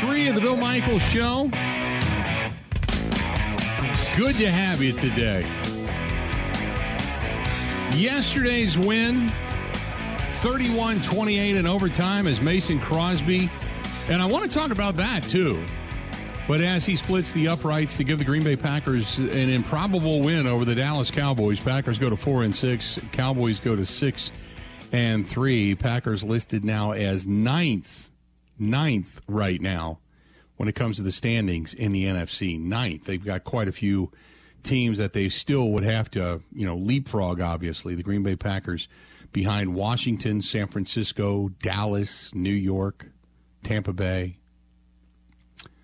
three of the Bill Michaels Show. Good to have you today. Yesterday's win, 31 28 in overtime, is Mason Crosby. And I want to talk about that too. But as he splits the uprights to give the Green Bay Packers an improbable win over the Dallas Cowboys, Packers go to four and six, Cowboys go to six and three. Packers listed now as ninth, ninth right now when it comes to the standings in the NFC. Ninth. They've got quite a few teams that they still would have to, you know, leapfrog. Obviously, the Green Bay Packers behind Washington, San Francisco, Dallas, New York, Tampa Bay.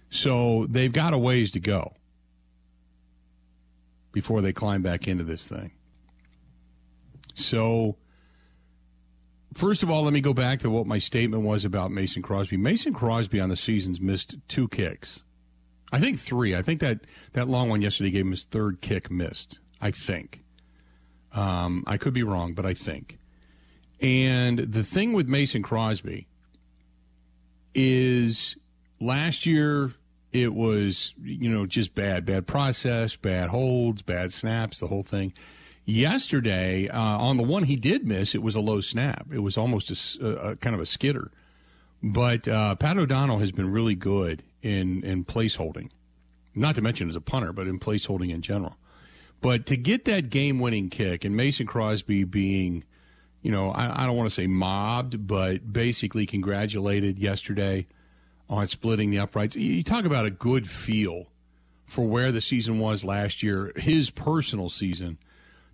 So they've got a ways to go before they climb back into this thing. So, first of all, let me go back to what my statement was about Mason Crosby. Mason Crosby on the season's missed two kicks. I think three. I think that, that long one yesterday gave him his third kick missed. I think. Um, I could be wrong, but I think. And the thing with Mason Crosby is last year it was you know just bad bad process bad holds bad snaps the whole thing yesterday uh, on the one he did miss it was a low snap. It was almost a, a kind of a skitter. But uh, pat o'donnell has been really good in in place holding not to mention as a punter but in place holding in general. But to get that game winning kick and mason crosby being you know i, I don't want to say mobbed but basically congratulated yesterday on splitting the uprights. You talk about a good feel for where the season was last year, his personal season,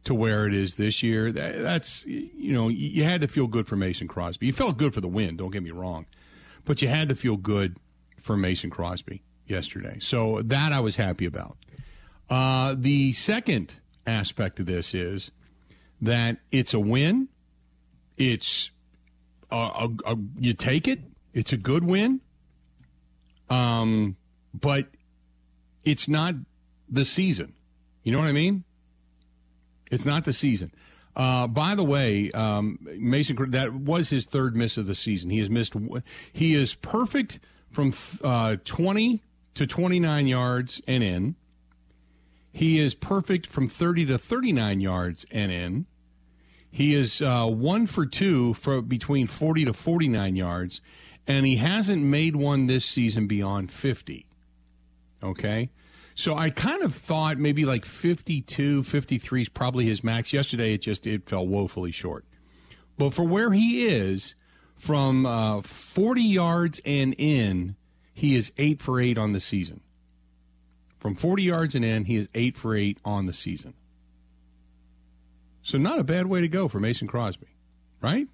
to where it is this year. That's, you know, you had to feel good for Mason Crosby. You felt good for the win, don't get me wrong, but you had to feel good for Mason Crosby yesterday. So that I was happy about. Uh, the second aspect of this is that it's a win. It's a, a, a, you take it. It's a good win. Um, but it's not the season. You know what I mean? It's not the season. Uh, by the way, um, Mason, that was his third miss of the season. He has missed. He is perfect from uh, 20 to 29 yards and in. He is perfect from 30 to 39 yards and in. He is uh, one for two for between 40 to 49 yards and he hasn't made one this season beyond 50. Okay? So I kind of thought maybe like 52, 53 is probably his max. Yesterday it just it fell woefully short. But for where he is from uh, 40 yards and in, he is 8 for 8 on the season. From 40 yards and in, he is 8 for 8 on the season. So not a bad way to go for Mason Crosby, right?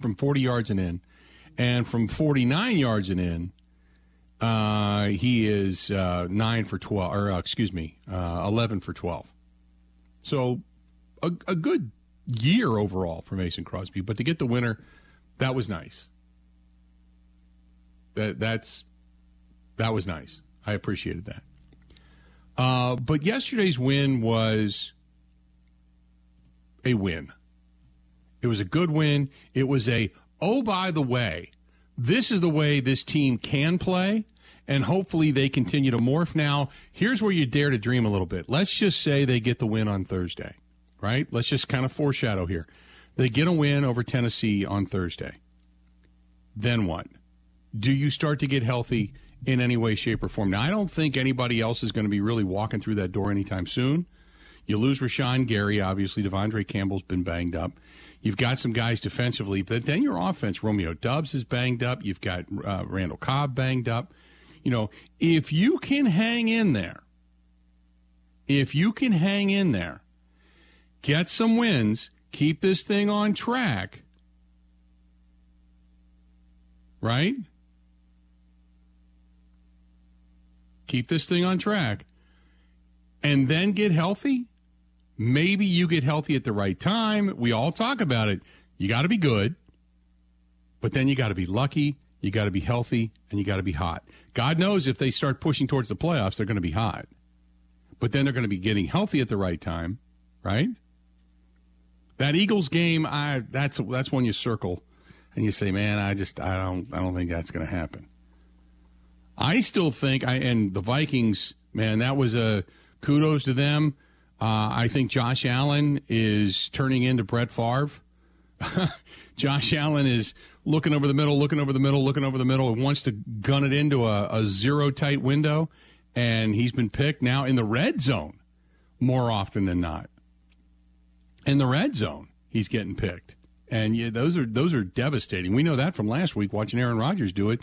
from 40 yards and in. And from 49 yards and in, uh, he is uh, 9 for 12, or uh, excuse me, uh, 11 for 12. So a, a good year overall for Mason Crosby. But to get the winner, that was nice. That that's that was nice. I appreciated that. Uh, but yesterday's win was a win. It was a good win. It was a, oh, by the way, this is the way this team can play, and hopefully they continue to morph. Now, here's where you dare to dream a little bit. Let's just say they get the win on Thursday, right? Let's just kind of foreshadow here. They get a win over Tennessee on Thursday. Then what? Do you start to get healthy in any way, shape, or form? Now, I don't think anybody else is going to be really walking through that door anytime soon. You lose Rashan Gary, obviously. De'Vondre Campbell's been banged up. You've got some guys defensively, but then your offense, Romeo Doubs is banged up. You've got uh, Randall Cobb banged up. You know, if you can hang in there, if you can hang in there, get some wins, keep this thing on track, right? Keep this thing on track and then get healthy Maybe you get healthy at the right time. We all talk about it. You got to be good, but then you got to be lucky. You got to be healthy and you got to be hot. God knows if they start pushing towards the playoffs, they're going to be hot. But then they're going to be getting healthy at the right time, right? That Eagles game, I that's that's one you circle. and you say, man, I just I don't I don't think that's going to happen. I still think I and the Vikings, man, that was a kudos to them. Uh, I think Josh Allen is turning into Brett Favre. Josh Allen is looking over the middle, looking over the middle, looking over the middle, and wants to gun it into a, a zero tight window. And he's been picked now in the red zone more often than not. In the red zone, he's getting picked. And yeah, those are those are devastating. We know that from last week watching Aaron Rodgers do it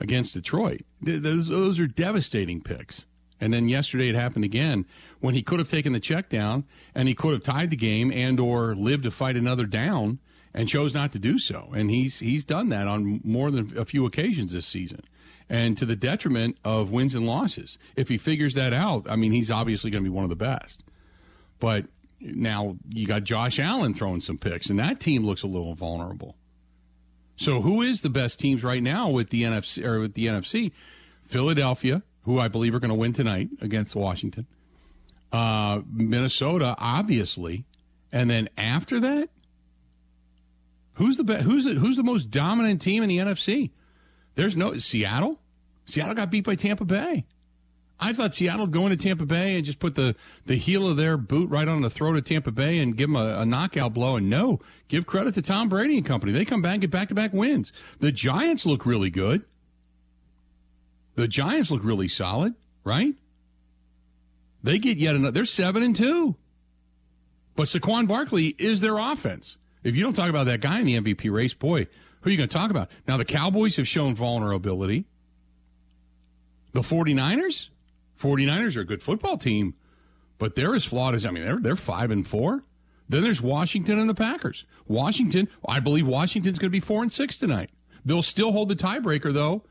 against Detroit. Those those are devastating picks. And then yesterday it happened again when he could have taken the check down and he could have tied the game and or lived to fight another down and chose not to do so. And he's he's done that on more than a few occasions this season. And to the detriment of wins and losses. If he figures that out, I mean he's obviously going to be one of the best. But now you got Josh Allen throwing some picks and that team looks a little vulnerable. So who is the best teams right now with the NFC or with the NFC? Philadelphia, who I believe are going to win tonight against Washington. Uh, Minnesota, obviously, and then after that, who's the be- who's the, who's the most dominant team in the NFC? There's no Seattle. Seattle got beat by Tampa Bay. I thought Seattle go into Tampa Bay and just put the, the heel of their boot right on the throat of Tampa Bay and give them a, a knockout blow. And no, give credit to Tom Brady and company. They come back and get back to back wins. The Giants look really good. The Giants look really solid, right? They get yet another. They're seven and two. But Saquon Barkley is their offense. If you don't talk about that guy in the MVP race, boy, who are you going to talk about? Now, the Cowboys have shown vulnerability. The 49ers? 49ers are a good football team, but they're as flawed as, I mean, they're, they're five and four. Then there's Washington and the Packers. Washington, I believe Washington's going to be four and six tonight. They'll still hold the tiebreaker, though,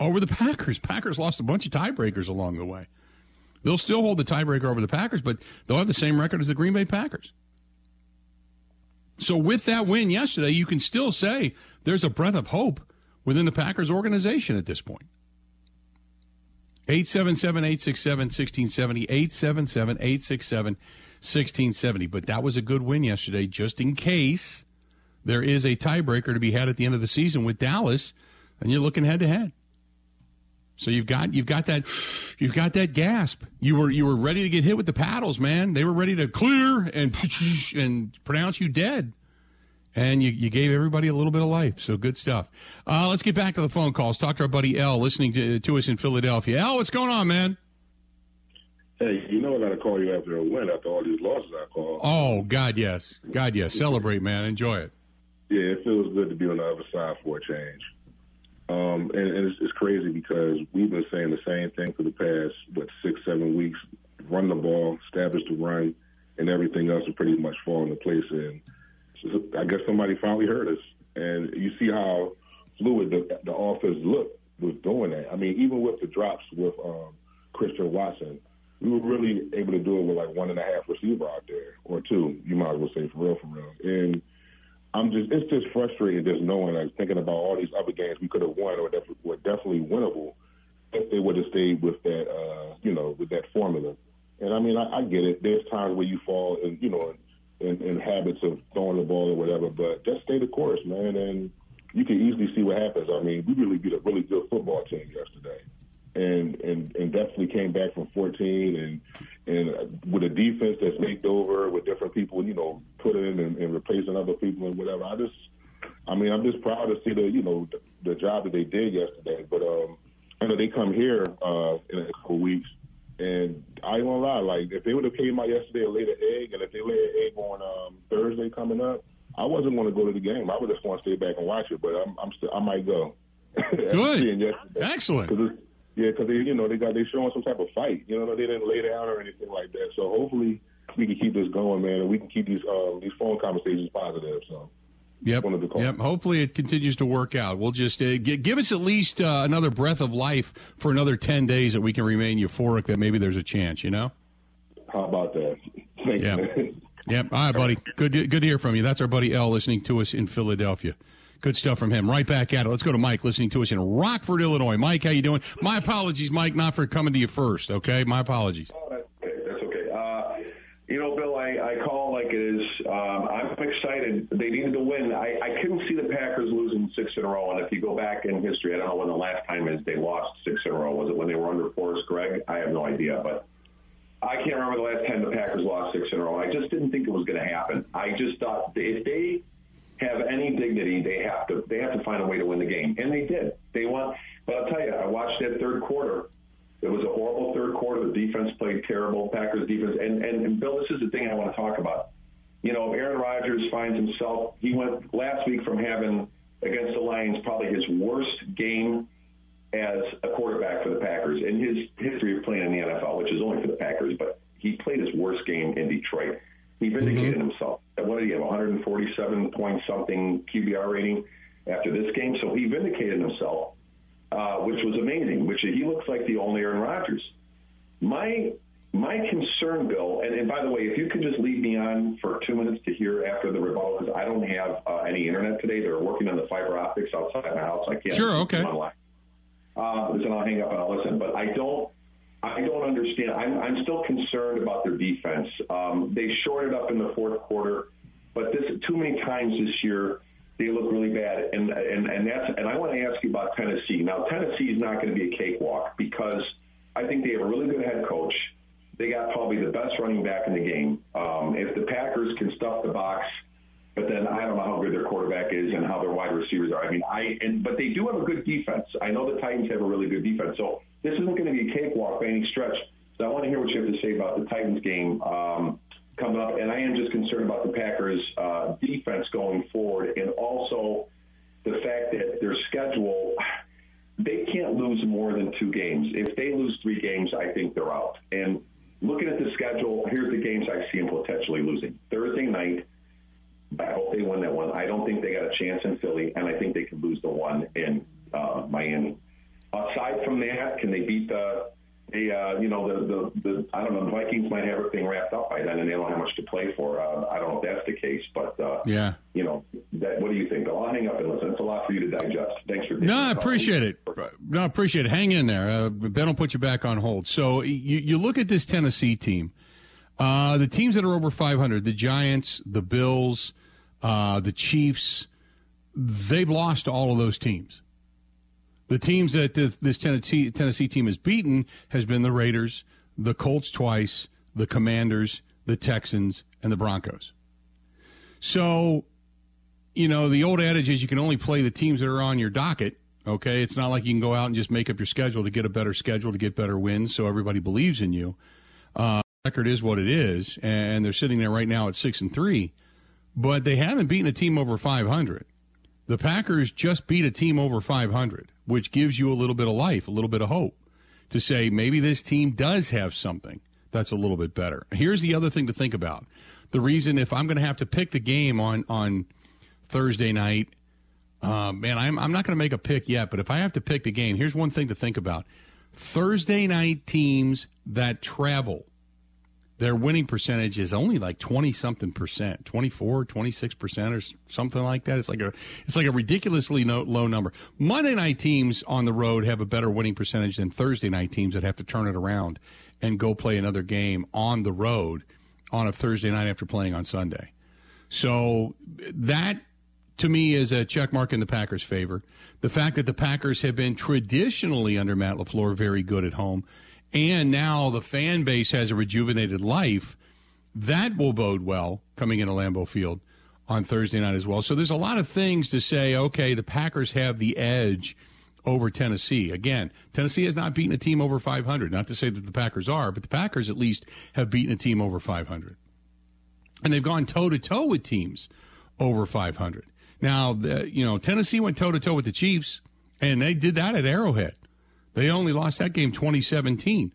over the Packers. Packers lost a bunch of tiebreakers along the way. They'll still hold the tiebreaker over the Packers, but they'll have the same record as the Green Bay Packers. So with that win yesterday, you can still say there's a breath of hope within the Packers organization at this point. 877 867 1670, 877 867 1670. But that was a good win yesterday, just in case there is a tiebreaker to be had at the end of the season with Dallas, and you're looking head to head. So you've got you've got that you've got that gasp. You were you were ready to get hit with the paddles, man. They were ready to clear and and pronounce you dead. And you, you gave everybody a little bit of life. So good stuff. Uh, let's get back to the phone calls. Talk to our buddy L listening to, to us in Philadelphia. L, what's going on, man? Hey, you know I got to call you after a win after all these losses I called. Oh God, yes, God, yes. Celebrate, man. Enjoy it. Yeah, it feels good to be on the other side for a change. Um, and, and it's, it's, crazy because we've been saying the same thing for the past what six, seven weeks: run the ball, establish the run, and everything else will pretty much fall into place. And so I guess somebody finally heard us, and you see how fluid the, the offense looked with doing that. I mean, even with the drops with um, Christian Watson, we were really able to do it with like one and a half receiver out there, or two. You might as well say for real, for real. And I'm just it's just frustrating just knowing like thinking about all these other games we could have won or that were definitely winnable if they would have stayed with that uh, you know with that formula. And I mean I, I get it. There's times where you fall in you know in, in habits of throwing the ball or whatever, but just stay the course, man. And you can easily see what happens. I mean, we really beat a really good football team yesterday and and and definitely came back from 14 and and with a defense that's made over with different people, you know, put in and, and replacing other people and whatever. I just, I mean, I'm just proud to see the you know the, the job that they did yesterday. But um, I know they come here uh, in a couple weeks, and I ain't gonna lie, like if they would have came out yesterday and laid an egg, and if they lay an egg on um, Thursday coming up, I wasn't going to go to the game. I would just want to stay back and watch it. But I'm, I'm still, I might go. Good, excellent. Yeah, because they, you know, they got they showing some type of fight. You know, they didn't lay down or anything like that. So hopefully we can keep this going, man, and we can keep these um, these phone conversations positive. So. Yep. Yep. Hopefully it continues to work out. We'll just uh, g- give us at least uh, another breath of life for another 10 days that we can remain euphoric that maybe there's a chance, you know? How about that? Thanks, yep. yep. All right, buddy. Good good to hear from you. That's our buddy L listening to us in Philadelphia. Good stuff from him. Right back at it. Let's go to Mike listening to us in Rockford, Illinois. Mike, how you doing? My apologies, Mike, not for coming to you first. Okay, my apologies. Oh, that's okay. Uh, you know, Bill, I, I call like it is. Um, I'm excited. They needed to win. I, I couldn't see the Packers losing six in a row. And if you go back in history, I don't know when the last time is they lost six in a row. Was it when they were under Forrest Gregg? I have no idea. But I can't remember the last time the Packers lost six in a row. I just didn't think it was going to happen. I just thought if they have any dignity, they have to they have to find a way to win the game, and they did. They won. But I'll tell you, I watched that third quarter. It was a horrible third quarter. The defense played terrible. Packers defense, and and, and Bill, this is the thing I want to talk about. You know, Aaron Rodgers finds himself. He went last week from having against the Lions probably his worst game as a quarterback for the Packers in his history of playing in the NFL, which is only for the Packers, but he played his worst game in Detroit. He vindicated mm-hmm. himself. What did he have? 147 point something QBR rating after this game. So he vindicated himself, uh, which was amazing. Which he looks like the only Aaron Rodgers. My my concern, Bill, and, and by the way, if you could just leave me on for two minutes to hear after the rebuttal, because I don't have uh, any internet today. They're working on the fiber optics outside my house. I can't. Sure. Okay. Uh, listen, I'll hang up and I'll listen. But I don't. Understand. I'm, I'm still concerned about their defense. Um, they shorted up in the fourth quarter, but this too many times this year they look really bad. And and and that's and I want to ask you about Tennessee. Now Tennessee is not going to be a cakewalk because I think they have a really good head coach. They got probably the best running back in the game. Um, if the Packers can stuff the box but then I don't know how good their quarterback is and how their wide receivers are. I mean, I and but they do have a good defense. I know the Titans have a really good defense, so this isn't going to be a cakewalk by any stretch. So I want to hear what you have to say about the Titans game um, coming up, and I am just concerned about the Packers' uh, defense going forward, and also the fact that their schedule. They can't lose more than two games. If they lose three games, I think they're out. And looking at the schedule, here's the games I see them potentially losing. Thursday night, I hope they win that one. I don't think they got a chance in Philly, and I think they can lose the one in uh, Miami. Aside from that, can they beat the the uh, you know the, the the I don't know the Vikings might have everything wrapped up by then and they don't have much to play for. Uh, I don't know if that's the case, but uh, yeah, you know that, what do you think? I'll hang up and listen. It's a lot for you to digest. Thanks for no, I appreciate it. No, I appreciate it. Hang in there. Uh, ben will put you back on hold. So you you look at this Tennessee team. Uh, the teams that are over 500, the Giants, the Bills, uh, the Chiefs, they've lost all of those teams. The teams that this Tennessee, Tennessee team has beaten has been the Raiders, the Colts twice, the Commanders, the Texans, and the Broncos. So, you know, the old adage is you can only play the teams that are on your docket. Okay, it's not like you can go out and just make up your schedule to get a better schedule to get better wins, so everybody believes in you. Uh, record is what it is, and they're sitting there right now at six and three but they haven't beaten a team over 500. The Packers just beat a team over 500, which gives you a little bit of life, a little bit of hope to say maybe this team does have something that's a little bit better. Here's the other thing to think about. The reason if I'm going to have to pick the game on on Thursday night, uh, man, I'm I'm not going to make a pick yet. But if I have to pick the game, here's one thing to think about: Thursday night teams that travel their winning percentage is only like 20 something percent 24 26 percent or something like that. It's like a it's like a ridiculously no, low number. Monday night teams on the road have a better winning percentage than thursday night teams that have to turn it around and go play another game on the road on a thursday night after playing on sunday. So that to me is a check mark in the packers favor. The fact that the packers have been traditionally under matt lafleur very good at home and now the fan base has a rejuvenated life, that will bode well coming into Lambeau Field on Thursday night as well. So there's a lot of things to say, okay, the Packers have the edge over Tennessee. Again, Tennessee has not beaten a team over 500. Not to say that the Packers are, but the Packers at least have beaten a team over 500. And they've gone toe to toe with teams over 500. Now, the, you know, Tennessee went toe to toe with the Chiefs, and they did that at Arrowhead. They only lost that game 2017.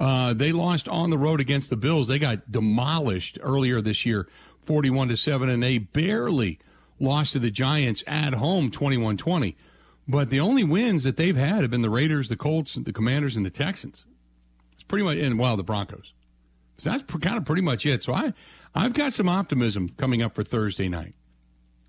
Uh, they lost on the road against the Bills. They got demolished earlier this year, 41 to 7, and they barely lost to the Giants at home 21 20. But the only wins that they've had have been the Raiders, the Colts, the Commanders, and the Texans. It's pretty much, and well, the Broncos. So that's kind of pretty much it. So I, I've got some optimism coming up for Thursday night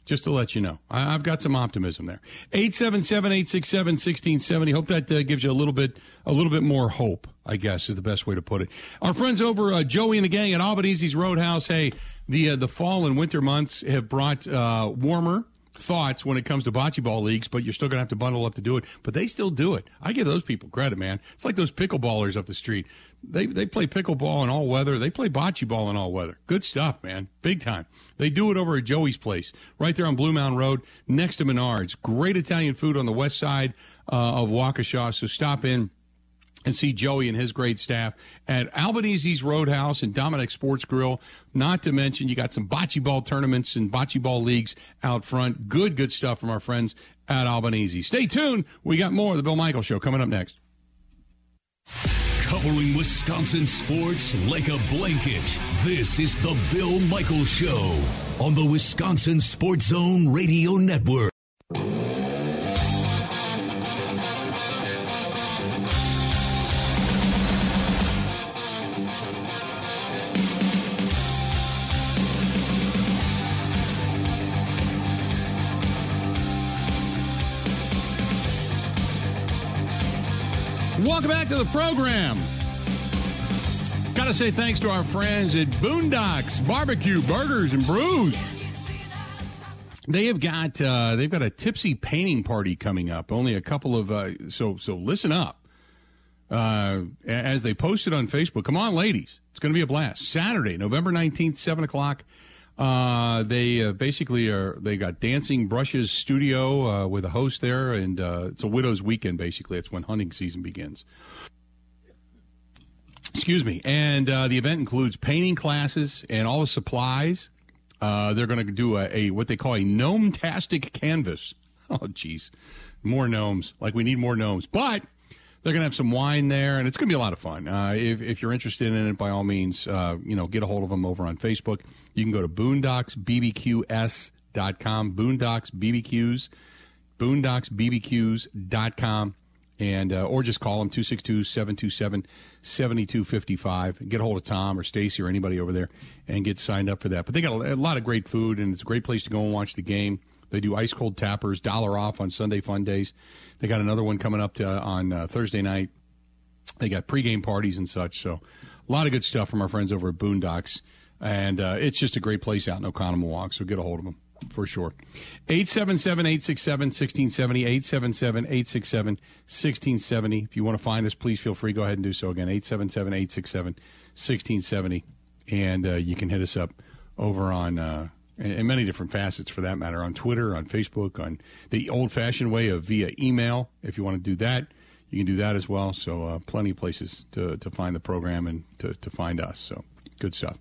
just to let you know. I, have got some optimism there. 877-867-1670. Hope that uh, gives you a little bit a little bit more hope, I guess is the best way to put it. Our friends over uh, Joey and the gang at Albanese's Roadhouse, hey, the uh, the fall and winter months have brought uh, warmer thoughts when it comes to bocce ball leagues, but you're still going to have to bundle up to do it. But they still do it. I give those people credit, man. It's like those pickleballers up the street. They they play pickleball in all weather. They play bocce ball in all weather. Good stuff, man. Big time. They do it over at Joey's place, right there on Blue Mountain Road, next to Menards. Great Italian food on the west side uh, of Waukesha. So stop in and see Joey and his great staff at Albanese's Roadhouse and Dominic Sports Grill. Not to mention, you got some bocce ball tournaments and bocce ball leagues out front. Good, good stuff from our friends at Albanese. Stay tuned. We got more of the Bill Michael Show coming up next. Covering Wisconsin sports like a blanket. This is the Bill Michael Show on the Wisconsin Sports Zone Radio Network. Welcome back to the program. Got to say thanks to our friends at Boondocks Barbecue Burgers and Brews. They have got uh, they've got a tipsy painting party coming up. Only a couple of uh, so so listen up. Uh, as they posted on Facebook, come on, ladies, it's going to be a blast. Saturday, November nineteenth, seven o'clock. Uh, they uh, basically are they got dancing brushes studio uh, with a host there, and uh, it's a widow's weekend. Basically, it's when hunting season begins. Excuse me, and uh, the event includes painting classes and all the supplies. Uh, they're going to do a, a what they call a gnome-tastic canvas. Oh, jeez, more gnomes. Like we need more gnomes, but they're going to have some wine there, and it's going to be a lot of fun. Uh, if, if, you're interested in it, by all means, uh, you know, get a hold of them over on Facebook. You can go to boondocksbbqs.com, boondocksbbqs, boondocksbbqs.com, and uh, or just call them 262-727-7255. Get a hold of Tom or Stacy or anybody over there and get signed up for that. But they got a, a lot of great food, and it's a great place to go and watch the game. They do ice cold tappers, dollar off on Sunday fun days. They got another one coming up to, on uh, Thursday night. They got pregame parties and such. So a lot of good stuff from our friends over at Boondocks. And uh, it's just a great place out in Oconomowoc. So get a hold of them for sure. 877 867 1670. 877 867 1670. If you want to find us, please feel free. Go ahead and do so again. 877 867 1670. And uh, you can hit us up over on uh, and many different facets for that matter on Twitter, on Facebook, on the old fashioned way of via email. If you want to do that, you can do that as well. So, uh, plenty of places to, to find the program and to, to find us. So, good stuff.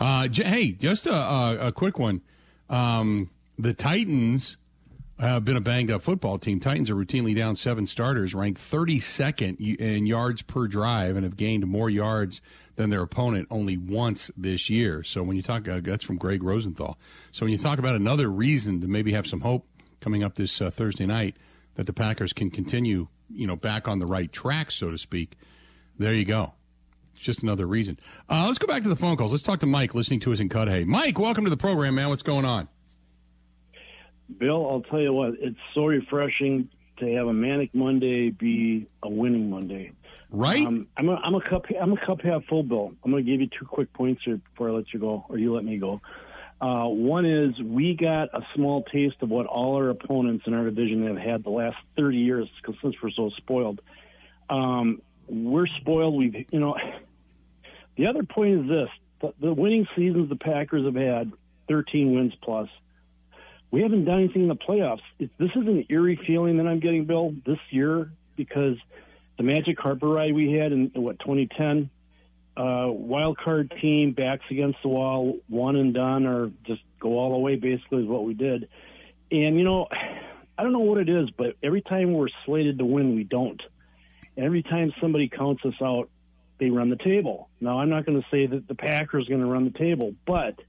Uh, j- hey, just a, a, a quick one. Um, the Titans have been a banged up football team. Titans are routinely down seven starters, ranked 32nd in yards per drive, and have gained more yards than their opponent only once this year. So when you talk, uh, that's from Gregg Rosenthal. So when you talk about another reason to maybe have some hope coming up this uh, Thursday night that the Packers can continue, you know, back on the right track, so to speak, there you go. It's just another reason. Uh, let's go back to the phone calls. Let's talk to Mike, listening to us in Cudahy. Mike, welcome to the program, man. What's going on? Bill, I'll tell you what, it's so refreshing to have a manic Monday be a winning Monday. Right. Um, I'm a I'm a cup I'm a cup half full, Bill. I'm going to give you two quick points here before I let you go, or you let me go. Uh, one is we got a small taste of what all our opponents in our division have had the last 30 years, because since we're so spoiled, um, we're spoiled. We've you know. The other point is this: the, the winning seasons the Packers have had, 13 wins plus. We haven't done anything in the playoffs. It, this is an eerie feeling that I'm getting, Bill, this year because the Magic Harper ride we had in, what 2010, uh, wild card team backs against the wall, one and done, or just go all the way. Basically, is what we did. And you know, I don't know what it is, but every time we're slated to win, we don't. And every time somebody counts us out, they run the table. Now, I'm not going to say that the Packers going to run the table, but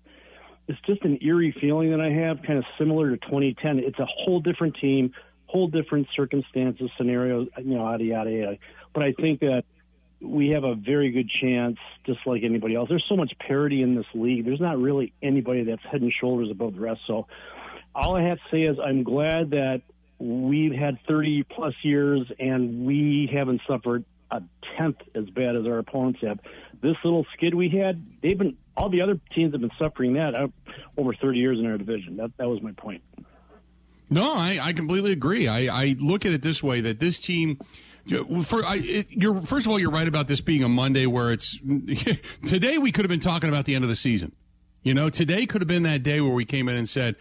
it's just an eerie feeling that I have, kind of similar to 2010. It's a whole different team, whole different circumstances, scenarios, you know, yada, yada, yada. But I think that we have a very good chance, just like anybody else. There's so much parity in this league. There's not really anybody that's head and shoulders above the rest. So all I have to say is I'm glad that we've had 30 plus years and we haven't suffered a tenth as bad as our opponents have. This little skid we had, they've been all the other teams have been suffering that over 30 years in our division. That that was my point. No, I, I completely agree. I, I look at it this way: that this team. For I, it, you're first of all, you're right about this being a Monday where it's today. We could have been talking about the end of the season. You know, today could have been that day where we came in and said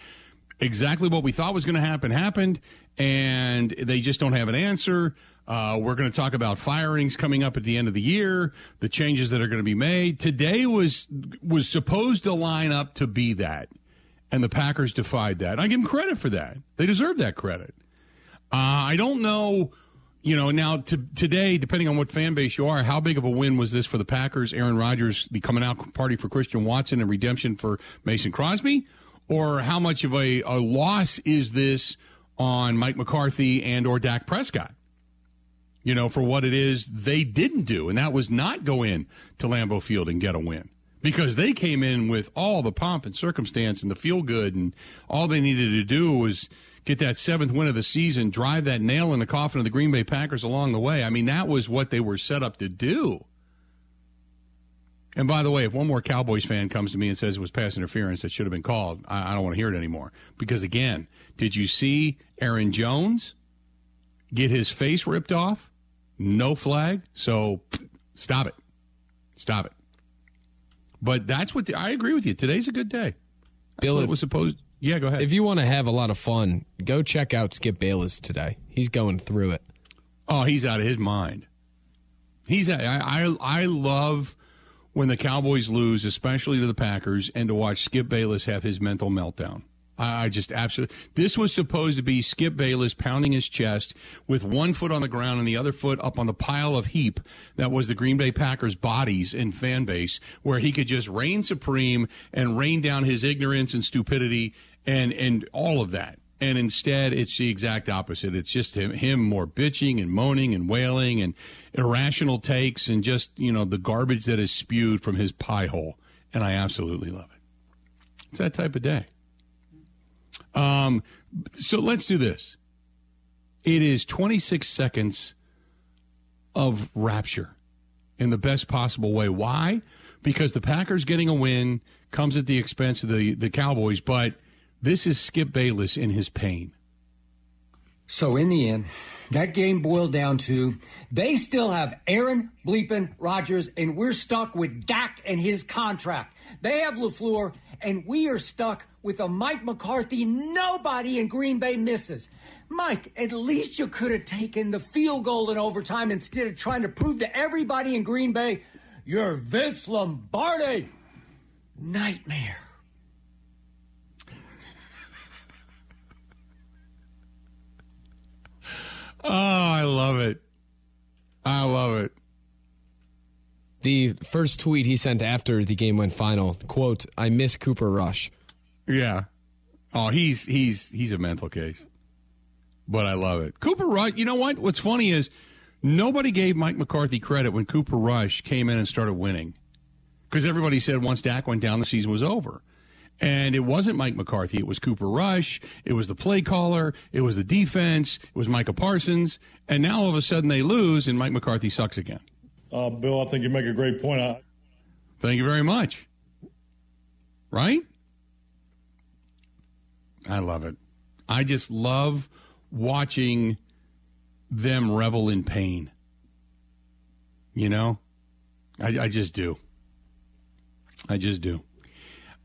exactly what we thought was going to happen happened, and they just don't have an answer. Uh, we're going to talk about firings coming up at the end of the year, the changes that are going to be made. Today was was supposed to line up to be that, and the Packers defied that. I give them credit for that. They deserve that credit. Uh, I don't know you know, now to, today, depending on what fan base you are, how big of a win was this for the Packers? Aaron Rodgers, the coming out party for Christian Watson and redemption for Mason Crosby? Or how much of a, a loss is this on Mike McCarthy and or Dak Prescott? You know, for what it is they didn't do, and that was not go in to Lambeau Field and get a win because they came in with all the pomp and circumstance and the feel good, and all they needed to do was get that seventh win of the season, drive that nail in the coffin of the Green Bay Packers along the way. I mean, that was what they were set up to do. And by the way, if one more Cowboys fan comes to me and says it was pass interference that should have been called, I, I don't want to hear it anymore. Because again, did you see Aaron Jones get his face ripped off? No flag. So stop it. Stop it. But that's what the, I agree with you. Today's a good day. That's Bill, it was supposed. Yeah, go ahead. If you want to have a lot of fun, go check out Skip Bayless today. He's going through it. Oh, he's out of his mind. He's I I, I love when the Cowboys lose, especially to the Packers, and to watch Skip Bayless have his mental meltdown. I just absolutely. This was supposed to be Skip Bayless pounding his chest with one foot on the ground and the other foot up on the pile of heap that was the Green Bay Packers bodies and fan base, where he could just reign supreme and rain down his ignorance and stupidity and and all of that. And instead, it's the exact opposite. It's just him, him more bitching and moaning and wailing and irrational takes and just you know the garbage that is spewed from his pie hole. And I absolutely love it. It's that type of day. Um, so let's do this. It is 26 seconds of rapture in the best possible way. Why? Because the Packers getting a win comes at the expense of the, the Cowboys, but this is Skip Bayless in his pain. So in the end, that game boiled down to they still have Aaron bleeping Rodgers, and we're stuck with Dak and his contract. They have LaFleur, and we are stuck with a Mike McCarthy nobody in Green Bay misses. Mike, at least you could have taken the field goal in overtime instead of trying to prove to everybody in Green Bay you're Vince Lombardi. Nightmare. Oh, I love it. I love it. The first tweet he sent after the game went final, quote, I miss Cooper Rush. Yeah. Oh, he's he's he's a mental case. But I love it. Cooper Rush, you know what? What's funny is nobody gave Mike McCarthy credit when Cooper Rush came in and started winning. Because everybody said once Dak went down, the season was over. And it wasn't Mike McCarthy. It was Cooper Rush. It was the play caller. It was the defense. It was Micah Parsons. And now all of a sudden they lose and Mike McCarthy sucks again. Uh, Bill, I think you make a great point. I- Thank you very much. Right? I love it. I just love watching them revel in pain. You know? I, I just do. I just do.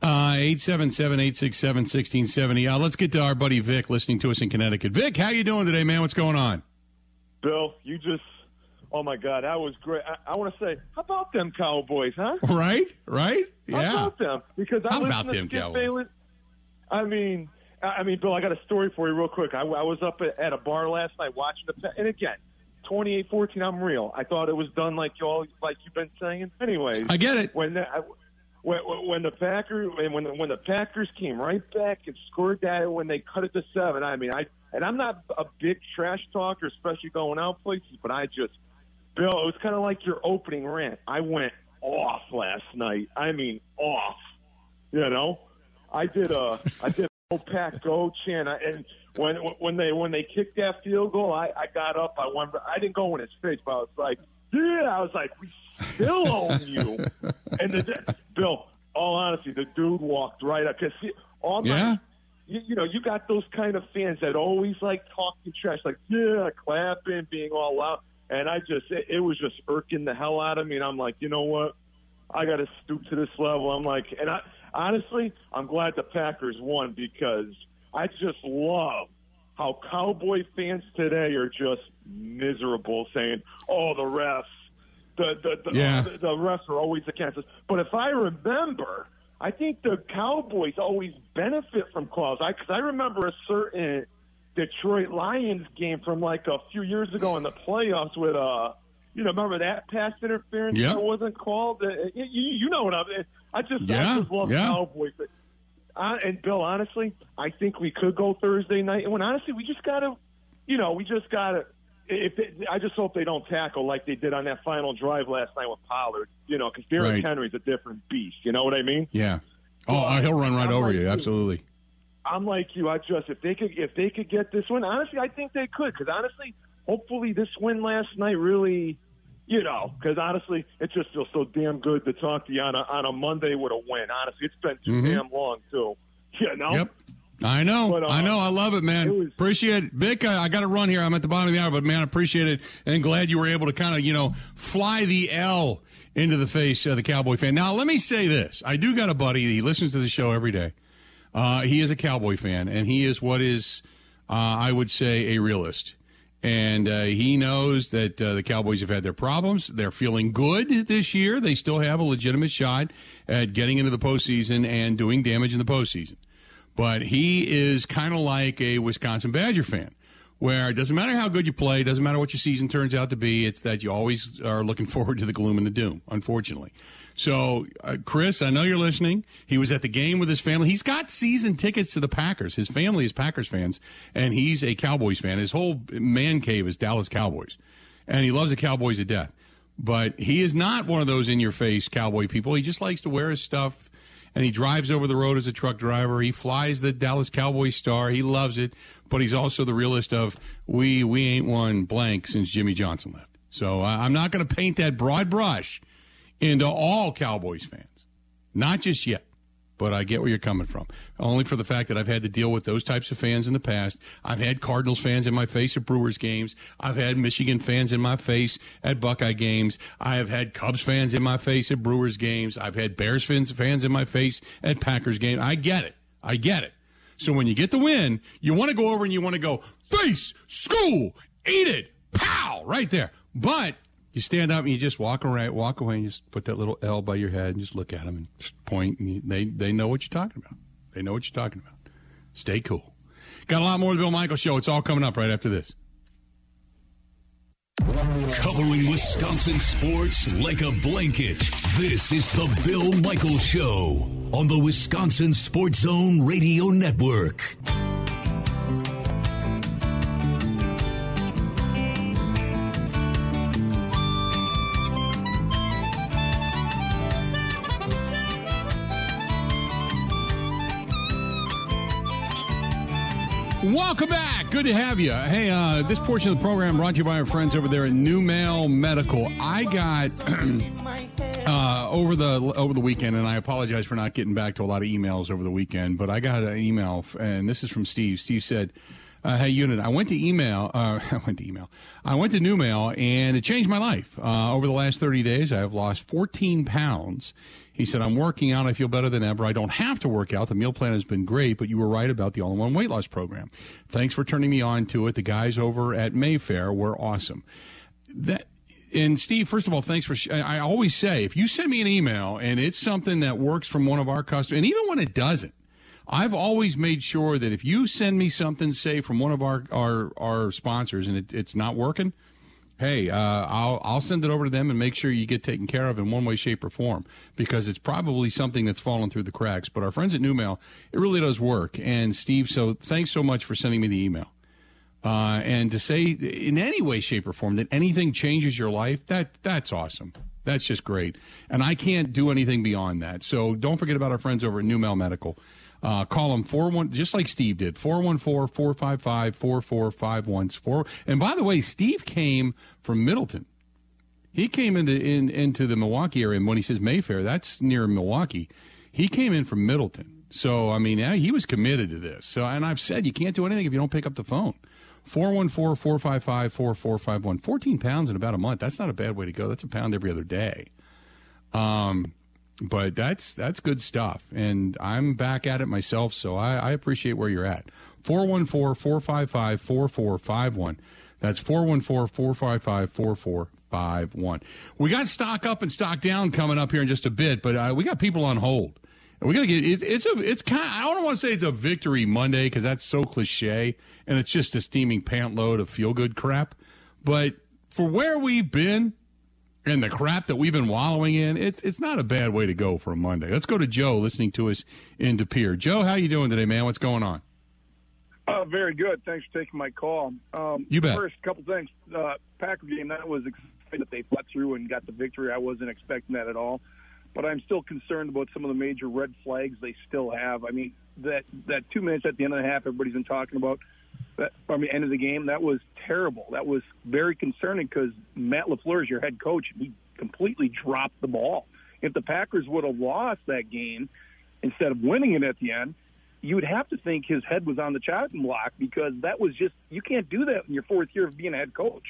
Uh, 877-867-1670. Uh, let's get to our buddy Vic listening to us in Connecticut. Vic, how you doing today, man? What's going on? Bill, you just, oh my God, that was great. I, I want to say, how about them Cowboys, huh? Right, right? yeah. How about them? Because I How about them Skip Cowboys? Bayless. I mean, I mean, Bill, I got a story for you real quick. I, I was up at, at a bar last night watching the, and again, 28-14, I'm real. I thought it was done like y'all, like you've been saying. Anyways, I get it. when I, when, when the Packers when the, when the Packers came right back and scored that when they cut it to seven. I mean, I and I'm not a big trash talker, especially going out places, but I just Bill, it was kind of like your opening rant. I went off last night. I mean, off. You know, I did a I did a pack go chant, and when when they when they kicked that field goal, I I got up. I went. I didn't go in his face, but I was like, yeah. I was like, we still own you. and the, Bill, all honesty, the dude walked right up because all my, Yeah. you, you know, you got those kind of fans that always like talking trash, like yeah, clapping, being all loud, and I just it, it was just irking the hell out of me, and I'm like, you know what, I got to stoop to this level. I'm like, and I honestly, I'm glad the Packers won because I just love how Cowboy fans today are just miserable, saying, "Oh, the refs." The the the, Yeah. the, the refs are always against us. But if I remember, I think the Cowboys always benefit from calls. I because I remember a certain Detroit Lions game from like a few years ago in the playoffs with uh, you know, remember that pass interference Yep. that wasn't called. Uh, you, you know what I'm. I just Yeah, I just love yeah. Cowboys. But, uh, and Bill, honestly, I think we could go Thursday night. And when honestly, we just gotta, you know, we just gotta. If I just hope they don't tackle like they did on that final drive last night with Pollard, you know, because Derrick Right. Henry's a different beast. You know what I mean? Yeah. Oh, he'll run right I'm over like you. you. Absolutely. I'm like you. I just if they could if they could get this win. honestly, I think they could. Because honestly, hopefully, this win last night really, you know, because honestly, it just feels so damn good to talk to you on a on a Monday with a win. Honestly, it's been too Mhm. damn long too. You know. Yep. I know. But, uh, I know. I love it, man. it was- appreciate it. Vic, I, I got to run here. I'm at the bottom of the hour, but man, I appreciate it and glad you were able to kind of, you know, fly the L into the face of the Cowboy fan. Now, let me say this. I do got a buddy. He listens to the show every day. Uh, he is a Cowboy fan, and he is what is, uh, I would say, a realist. And uh, he knows that uh, the Cowboys have had their problems. They're feeling good this year. They still have a legitimate shot at getting into the postseason and doing damage in the postseason. But he is kind of like a Wisconsin Badger fan, where it doesn't matter how good you play, doesn't matter what your season turns out to be. It's that you always are looking forward to the gloom and the doom, unfortunately. So, uh, Chris, I know you're listening. He was at the game with his family. He's got season tickets to the Packers. His family is Packers fans, and he's a Cowboys fan. His whole man cave is Dallas Cowboys, and he loves the Cowboys to death. But he is not one of those in your face Cowboy people. He just likes to wear his stuff and he drives over the road as a truck driver. He flies the Dallas Cowboys star. He loves it, but he's also the realist of we we ain't won blank since Jimmy Johnson left. So uh, I'm not going to paint that broad brush into all Cowboys fans, not just yet. But I get where you're coming from. Only for the fact that I've had to deal with those types of fans in the past. I've had Cardinals fans in my face at Brewers games. I've had Michigan fans in my face at Buckeye games. I have had Cubs fans in my face at Brewers games. I've had Bears fans fans in my face at Packers games. I get it. I get it. So when you get the win, you want to go over and you want to go face, school, eat it, pow, right there. But you stand up and you just walk around, walk away, and just put that little L by your head and just look at them and just point. And you, they they know what you're talking about. They know what you're talking about. Stay cool. Got a lot more of the Bill Michael Show. It's all coming up right after this. Covering Wisconsin sports like a blanket. This is the Bill Michael Show on the Wisconsin Sports Zone Radio Network. Welcome back. Good to have you. Hey, uh, this portion of the program brought to you by our friends over there at NuMale Medical. I got uh, over the over the weekend, and I apologize for not getting back to a lot of emails over the weekend, but I got an email, and this is from Steve. Steve said. Uh, hey, unit. I went to email. Uh, I went to email. I went to NuMale, and it changed my life. Uh, over the last thirty days, I have lost fourteen pounds. He said, I'm working out. I feel better than ever. I don't have to work out. The meal plan has been great, but you were right about the all in one weight loss program. Thanks for turning me on to it. The guys over at Mayfair were awesome. That. And Steve, first of all, thanks for. Sh- I always say if you send me an email and it's something that works from one of our customers, and even when it doesn't, I've always made sure that if you send me something, say from one of our our, our sponsors, and it, it's not working, hey, uh, I'll I'll send it over to them and make sure you get taken care of in one way, shape, or form because it's probably something that's fallen through the cracks. But our friends at NuMale, it really does work. And Steve, so thanks so much for sending me the email. Uh, and to say in any way, shape, or form that anything changes your life, that that's awesome. That's just great. And I can't do anything beyond that. So don't forget about our friends over at NuMale Medical. Uh, call them 41, just like Steve did, 414 455 4451. And by the way, Steve came from Middleton. He came into in into the Milwaukee area, and when he says Mayfair, that's near Milwaukee. He came in from Middleton, so I mean, he was committed to this. So, and I've said you can't do anything if you don't pick up the phone. 414-455-4451. 14 pounds in about a month. That's not a bad way to go. That's a pound every other day. Um, but that's that's good stuff. And I'm back at it myself, so I, I appreciate where you're at. 414-455-4451. That's 414-455-4451. We got stock up and stock down coming up here in just a bit, but uh, we got people on hold. And we got to get it, it's a it's kind of, I don't want to say it's a victory Monday because that's so cliche and it's just a steaming pant load of feel good crap. But for where we've been and the crap that we've been wallowing in, it's it's not a bad way to go for a Monday. Let's go to Joe listening to us in De Pere. Joe, how you doing today, man? What's going on? Uh, very good. Thanks for taking my call. Um, you bet. First, a couple things. Uh, Packer game that was exciting that they fought through and got the victory. I wasn't expecting that at all but I'm still concerned about some of the major red flags they still have. I mean, that that two minutes at the end of the half, everybody's been talking about. That, I mean, end of the game, that was terrible. That was very concerning because Matt LaFleur is your head coach. He completely dropped the ball. If the Packers would have lost that game instead of winning it at the end, you would have to think his head was on the chopping block because that was just you can't do that in your fourth year of being a head coach.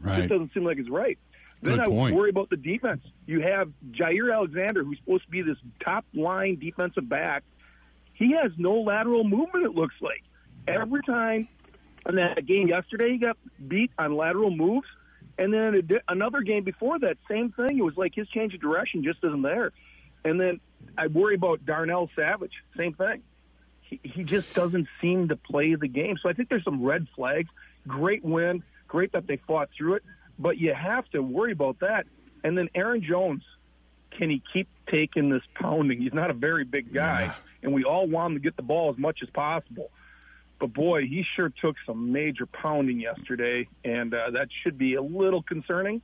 Right. It just doesn't seem like it's right. Then Good I point. worry about the defense. You have Jaire Alexander, who's supposed to be this top line defensive back. He has no lateral movement, it looks like. Every time in that game yesterday, he got beat on lateral moves. And then di- another game before that, same thing. It was like his change of direction just isn't there. And then I worry about Darnell Savage, same thing. He, he just doesn't seem to play the game. So I think there's some red flags. Great win. Great that they fought through it but you have to worry about that. And then Aaron Jones, can he keep taking this pounding? He's not a very big guy, Yeah. and we all want him to get the ball as much as possible. But boy, he sure took some major pounding yesterday, and uh, that should be a little concerning.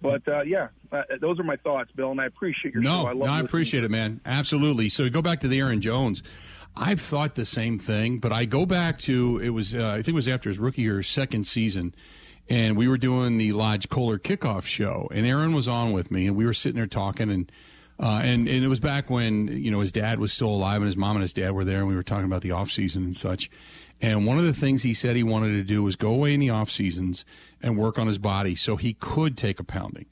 But uh, yeah, uh, those are my thoughts, Bill, and I appreciate your No, show. I love no, I appreciate it, man. Absolutely. So go back to the Aaron Jones. I've thought the same thing, but I go back to it was uh, I think it was after his rookie year, second season, and we were doing the Lodge Kohler kickoff show, and Aaron was on with me, and we were sitting there talking, and uh, and and it was back when you know his dad was still alive, and his mom and his dad were there, and we were talking about the off season and such. And one of the things he said he wanted to do was go away in the off seasons and work on his body so he could take a pounding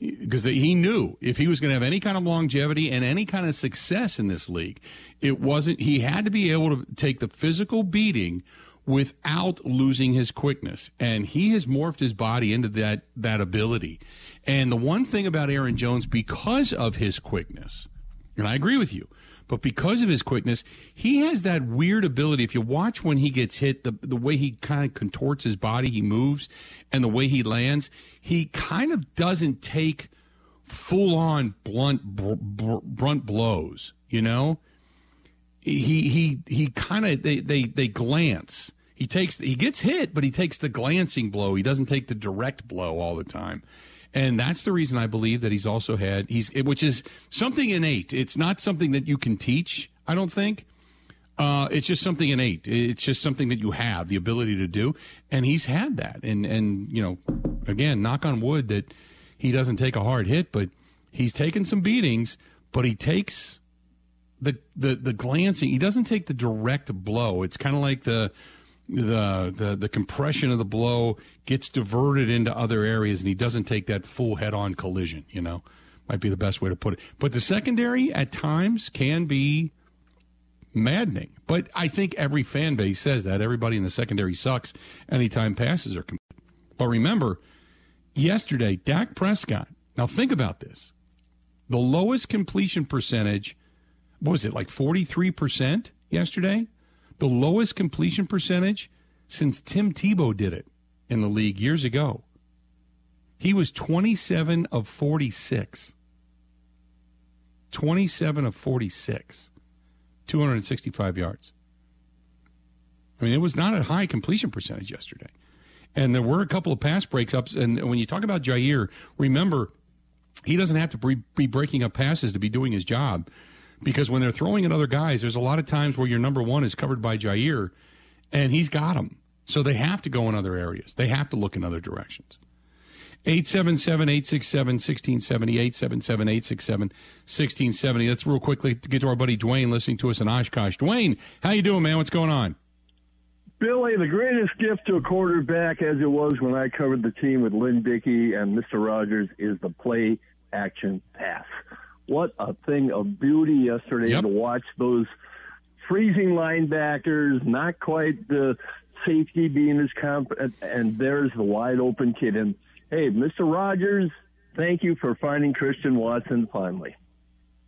because he knew if he was going to have any kind of longevity and any kind of success in this league, it wasn't. He had to be able to take the physical beating without losing his quickness, and he has morphed his body into that that ability. And the one thing about Aaron Jones, because of his quickness, and I agree with you. But because of his quickness, he has that weird ability. If you watch when he gets hit, the the way he kind of contorts his body, he moves, and the way he lands, he kind of doesn't take full on blunt br- br- brunt blows. You know, he he he kind of they, they they glance. He takes he gets hit, but he takes the glancing blow. He doesn't take the direct blow all the time. And that's the reason I believe that he's also had he's which is something innate. It's not something that you can teach, I don't think. Uh, it's just something innate. It's just something that you have the ability to do, and he's had that. And and you know, again, knock on wood that he doesn't take a hard hit, but he's taken some beatings. But he takes the the the glancing. He doesn't take the direct blow. It's kind of like the the the the compression of the blow gets diverted into other areas, and he doesn't take that full head on collision. You know, might be the best way to put it. But the secondary at times can be maddening. But I think every fan base says that. Everybody in the secondary sucks anytime passes are complete. But remember, yesterday, Dak Prescott. Now think about this. The lowest completion percentage, what was it, like 43% yesterday? The lowest completion percentage since Tim Tebow did it in the league years ago. He was 27 of 46. 27 of 46. 265 yards. I mean, it was not a high completion percentage yesterday. And there were a couple of pass breaks ups. And when you talk about Jaire, remember, he doesn't have to be, breaking up passes to be doing his job because when they're throwing at other guys, there's a lot of times where your number one is covered by Jaire and he's got them. So they have to go in other areas, they have to look in other directions. 877 867 1670. 877 867 1670. Let's real quickly get to our buddy Dwayne listening to us in Oshkosh. Dwayne, how you doing, man? What's going on? Billy, the greatest gift to a quarterback, as it was when I covered the team with Lynn Dickey and Mr. Rodgers, is the play action pass. What a thing of beauty yesterday Yep. to watch those freezing linebackers, not quite the safety being as competent, and there's the wide open kid. And hey, Mr. Rodgers, thank you for finding Christian Watson finally.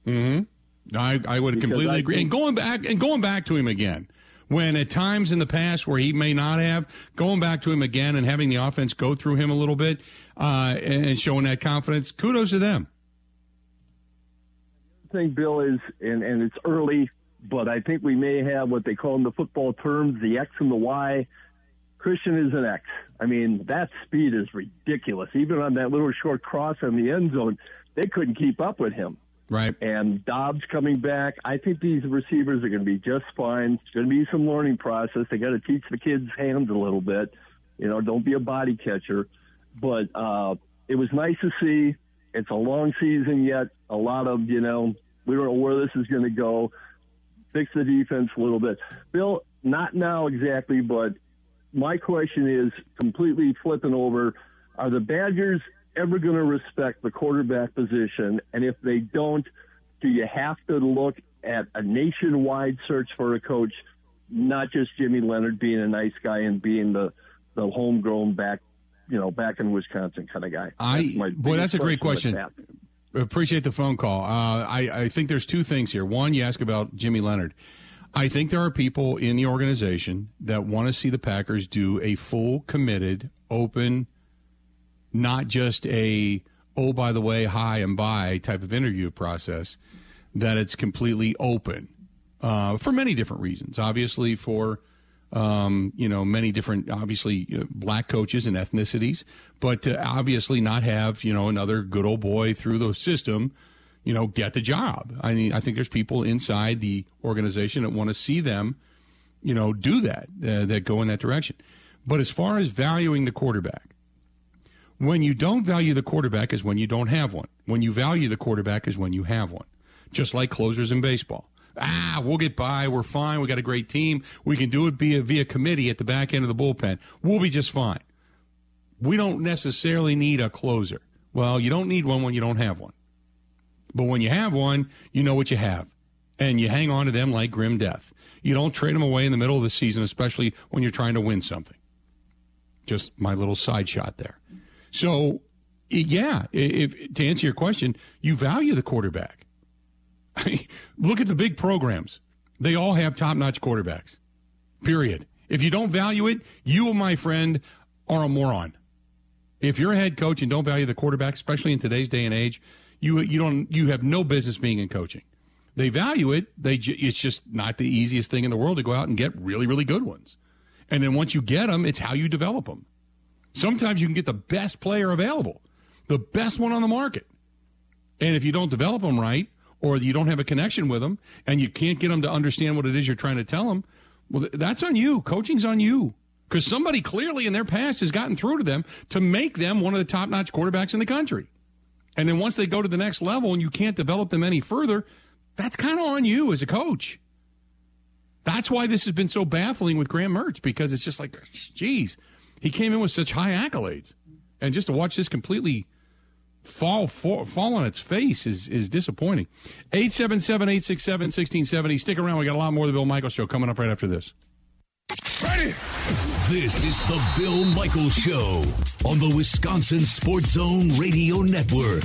Mm-hmm. I, I would Because completely I agree. and going back and going back to him again, when at times in the past where he may not have, going back to him again and having the offense go through him a little bit uh, and and showing that confidence, kudos to them. Thing, Bill, is, and, and it's early, but I think we may have what they call in the football terms the X and the Y. Christian is an X. I mean, that speed is ridiculous. Even on that little short cross in the end zone, they couldn't keep up with him. Right. And Doubs coming back. I think these receivers are going to be just fine. It's going to be some learning process. They got to teach the kids' hands a little bit. You know, don't be a body catcher. But uh, it was nice to see. It's a long season yet. A lot of, you know, we don't know where this is going to go. Fix the defense a little bit. Bill, not now exactly, but my question is completely flipping over. Are the Badgers ever going to respect the quarterback position? And if they don't, do you have to look at a nationwide search for a coach, not just Jimmy Leonhard being a nice guy and being the, the homegrown back, you know, back in Wisconsin kind of guy? I That's boy, that's a great question. Appreciate the phone call. Uh, I, I think there's two things here. One, you ask about Jimmy Leonhard. I think there are people in the organization that want to see the Packers do a full, committed, open, not just a oh by the way, hi and bye type of interview process. That it's completely open uh, for many different reasons. Obviously, for um, you know many different, obviously uh, black coaches and ethnicities, but to obviously not have you know another good old boy through the system, you know, get the job. I mean, I think there's people inside the organization that want to see them, you know, do that, uh, that go in that direction. But as far as valuing the quarterback, when you don't value the quarterback is when you don't have one. When you value the quarterback is when you have one. Just like closers in baseball. Ah, we'll get by. We're fine. We got a great team. We can do it via via committee at the back end of the bullpen. We'll be just fine. We don't necessarily need a closer. Well, you don't need one when you don't have one. But when you have one, you know what you have. And you hang on to them like grim death. You don't trade them away in the middle of the season, especially when you're trying to win something. Just my little side shot there. So, yeah, if to answer your question, you value the quarterback. Look at the big programs; they all have top-notch quarterbacks. Period. If you don't value it, you, my friend, are a moron. If you're a head coach and don't value the quarterback, especially in today's day and age, you you don't you have no business being in coaching. They value it. They it's just not the easiest thing in the world to go out and get really really good ones. And then once you get them, it's how you develop them. Sometimes you can get the best player available, the best one on the market. And if you don't develop them right, or you don't have a connection with them, and you can't get them to understand what it is you're trying to tell them, well, that's on you. Coaching's on you. Because somebody clearly in their past has gotten through to them to make them one of the top notch quarterbacks in the country. And then once they go to the next level and you can't develop them any further, that's kind of on you as a coach. That's why this has been so baffling with Graham Mertz because it's just like, geez, he came in with such high accolades, and just to watch this completely fall fall, fall on its face is is disappointing. 877-867-1670. Stick around. We got a lot more of the Bill Michael Show coming up right after this. Ready? This is the Bill Michaels Show on the Wisconsin Sports Zone Radio Network.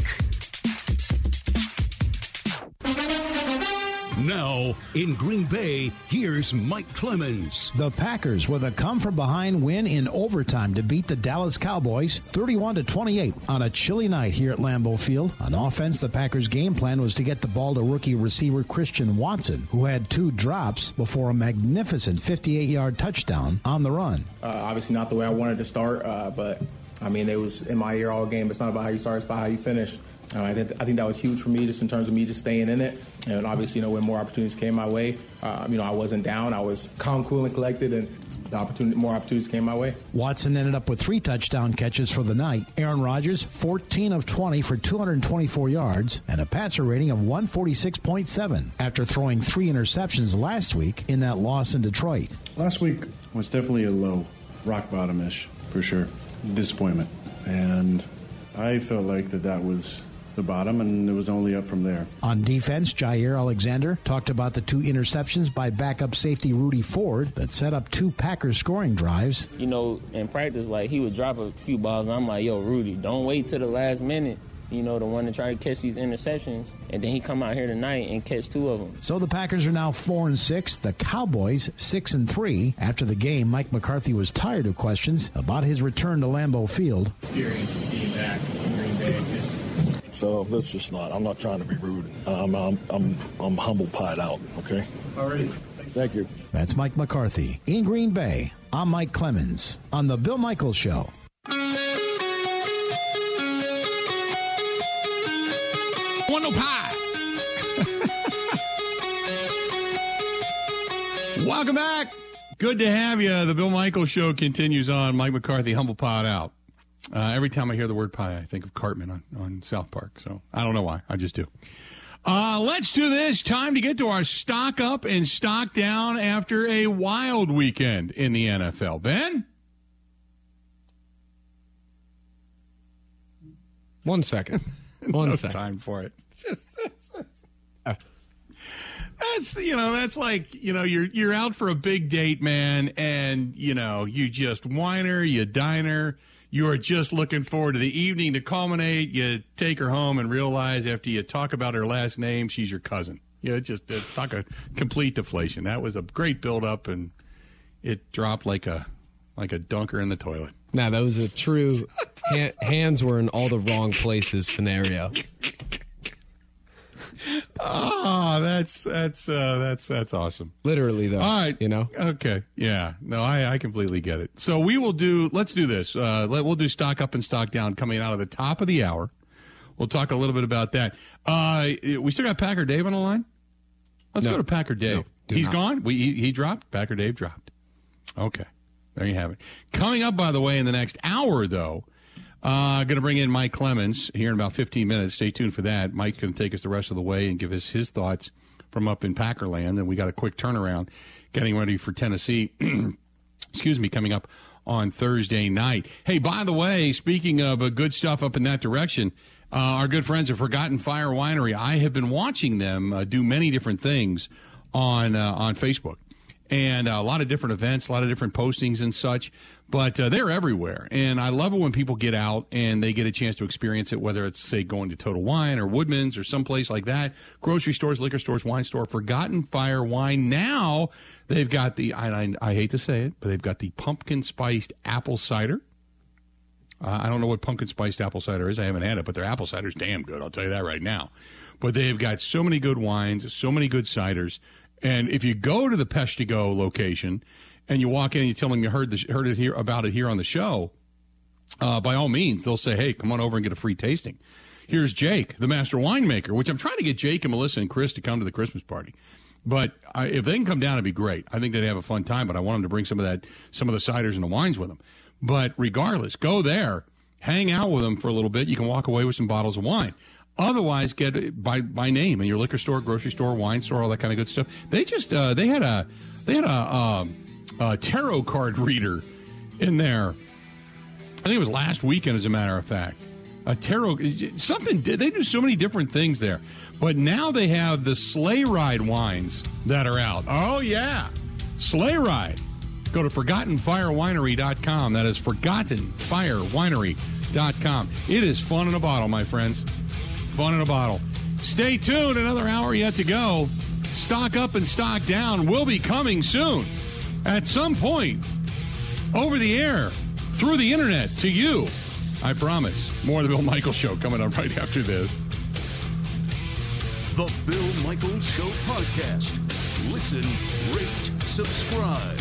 Now, in Green Bay, here's Mike Clemens. The Packers with a come from behind win in overtime to beat the Dallas Cowboys 31 to 28 on a chilly night here at Lambeau Field. On offense, the Packers game plan was to get the ball to rookie receiver Christian Watson, who had two drops before a magnificent 58-yard touchdown on the run. Uh, obviously, not the way I wanted to start, uh, but I mean, it was in my ear all game. It's not about how you start; it's about how you finish. Uh, I, think, I think that was huge for me, just in terms of me just staying in it. And obviously, you know, when more opportunities came my way, uh, you know, I wasn't down. I was calm, cool, and collected, and the opportunity, more opportunities came my way. Watson ended up with three touchdown catches for the night. Aaron Rodgers, 14 of 20 for 224 yards and a passer rating of 146.7 after throwing three interceptions last week in that loss in Detroit. Last week was definitely a low, rock bottom ish, for sure. Disappointment. And I felt like that that was the bottom, and it was only up from there. On defense, Jaire Alexander talked about the two interceptions by backup safety Rudy Ford that set up two Packers scoring drives. You know, in practice, like he would drop a few balls, and I'm like, "Yo, Rudy, don't wait till the last minute." You know, the one to try to catch these interceptions, and then he come out here tonight and catch two of them. So the Packers are now four and six. The Cowboys six and three. After the game, Mike McCarthy was tired of questions about his return to Lambeau Field. Experience being back in Green Bay. So let's just not. I'm not trying to be rude. I'm I'm I'm, I'm humble pied out. Okay. All right. Thank you. That's Mike McCarthy in Green Bay. I'm Mike Clemens on the Bill Michaels Show. One no pie. Welcome back. Good to have you. The Bill Michaels Show continues on. Mike McCarthy, humble pot out. Uh, every time I hear the word pie, I think of Cartman on, on South Park. So I don't know why. I just do. Uh, let's do this. Time to get to our stock up and stock down after a wild weekend in the NFL. Ben? One second. One no second. time for it. Just, that's you know that's like you know you're you're out for a big date, man, and you know you just whiner, you diner. You are just looking forward to the evening to culminate. You take her home and realize after you talk about her last name, she's your cousin. You know, just uh, talk a complete deflation. That was a great build up, and it dropped like a like a dunker in the toilet. Now that was a true ha- hands were in all the wrong places scenario. Oh, that's that's uh, that's that's awesome. Literally, though. All right, you know. Okay, yeah, no, I, I completely get it. So we will do. Let's do this. Uh, let, we'll do stock up and stock down coming out of the top of the hour. We'll talk a little bit about that. Uh, we still got Packer Dave on the line. Let's No. go to Packer Dave. No, He's not. gone. We he, he dropped. Packer Dave dropped. Okay, there you have it. Coming up, by the way, in the next hour, though. Uh, going to bring in Mike Clemens here in about 15 minutes. Stay tuned for that. Mike's going to take us the rest of the way and give us his thoughts from up in Packerland. And we got a quick turnaround getting ready for Tennessee. excuse me, coming up on Thursday night. Hey, by the way, speaking of uh, good stuff up in that direction, uh, our good friends at Forgotten Fire Winery. I have been watching them uh, do many different things on uh, on Facebook and uh, a lot of different events, a lot of different postings and such. But uh, they're everywhere, and I love it when people get out and they get a chance to experience it. Whether it's say going to Total Wine or Woodman's or someplace like that, grocery stores, liquor stores, wine store, Forgotten Fire Wine. Now they've got the I, I, I hate to say it, but they've got the pumpkin spiced apple cider. Uh, I don't know what pumpkin spiced apple cider is. I haven't had it, but their apple cider is damn good. I'll tell you that right now. But they've got so many good wines, so many good ciders. And if you go to the Peshtigo location and you walk in and you tell them you heard, the, heard it here about it here on the show, uh, by all means, they'll say, hey, come on over and get a free tasting. Here's Jake, the master winemaker, which I'm trying to get Jake and Melissa and Chris to come to the Christmas party. But I, if they can come down, it'd be great. I think they'd have a fun time. But I want them to bring some of that, some of the ciders and the wines with them. But regardless, go there, hang out with them for a little bit. You can walk away with some bottles of wine. Otherwise, get by by name in your liquor store, grocery store, wine store, all that kind of good stuff. They just uh, they had a they had a, um, a tarot card reader in there. I think it was last weekend, as a matter of fact. A tarot something they do so many different things there, but now they have the sleigh ride wines that are out. Oh yeah, sleigh ride. Go to ForgottenFireWinery.com. That is ForgottenFireWinery.com. It is fun in a bottle, my friends. Fun in a bottle. Stay tuned. Another hour yet to go. Stock up and stock down will be coming soon. At some point, over the air, through the internet, to you. I promise. More of the Bill Michaels Show coming up right after this. The Bill Michaels Show podcast. Listen, rate, subscribe.